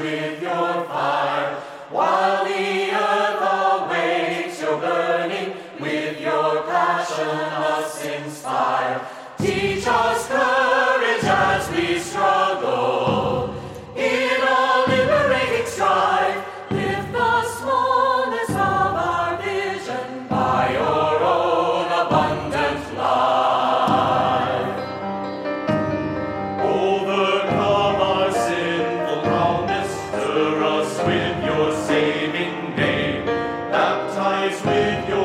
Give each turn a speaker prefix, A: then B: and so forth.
A: with your fire. us with your saving name, baptize with your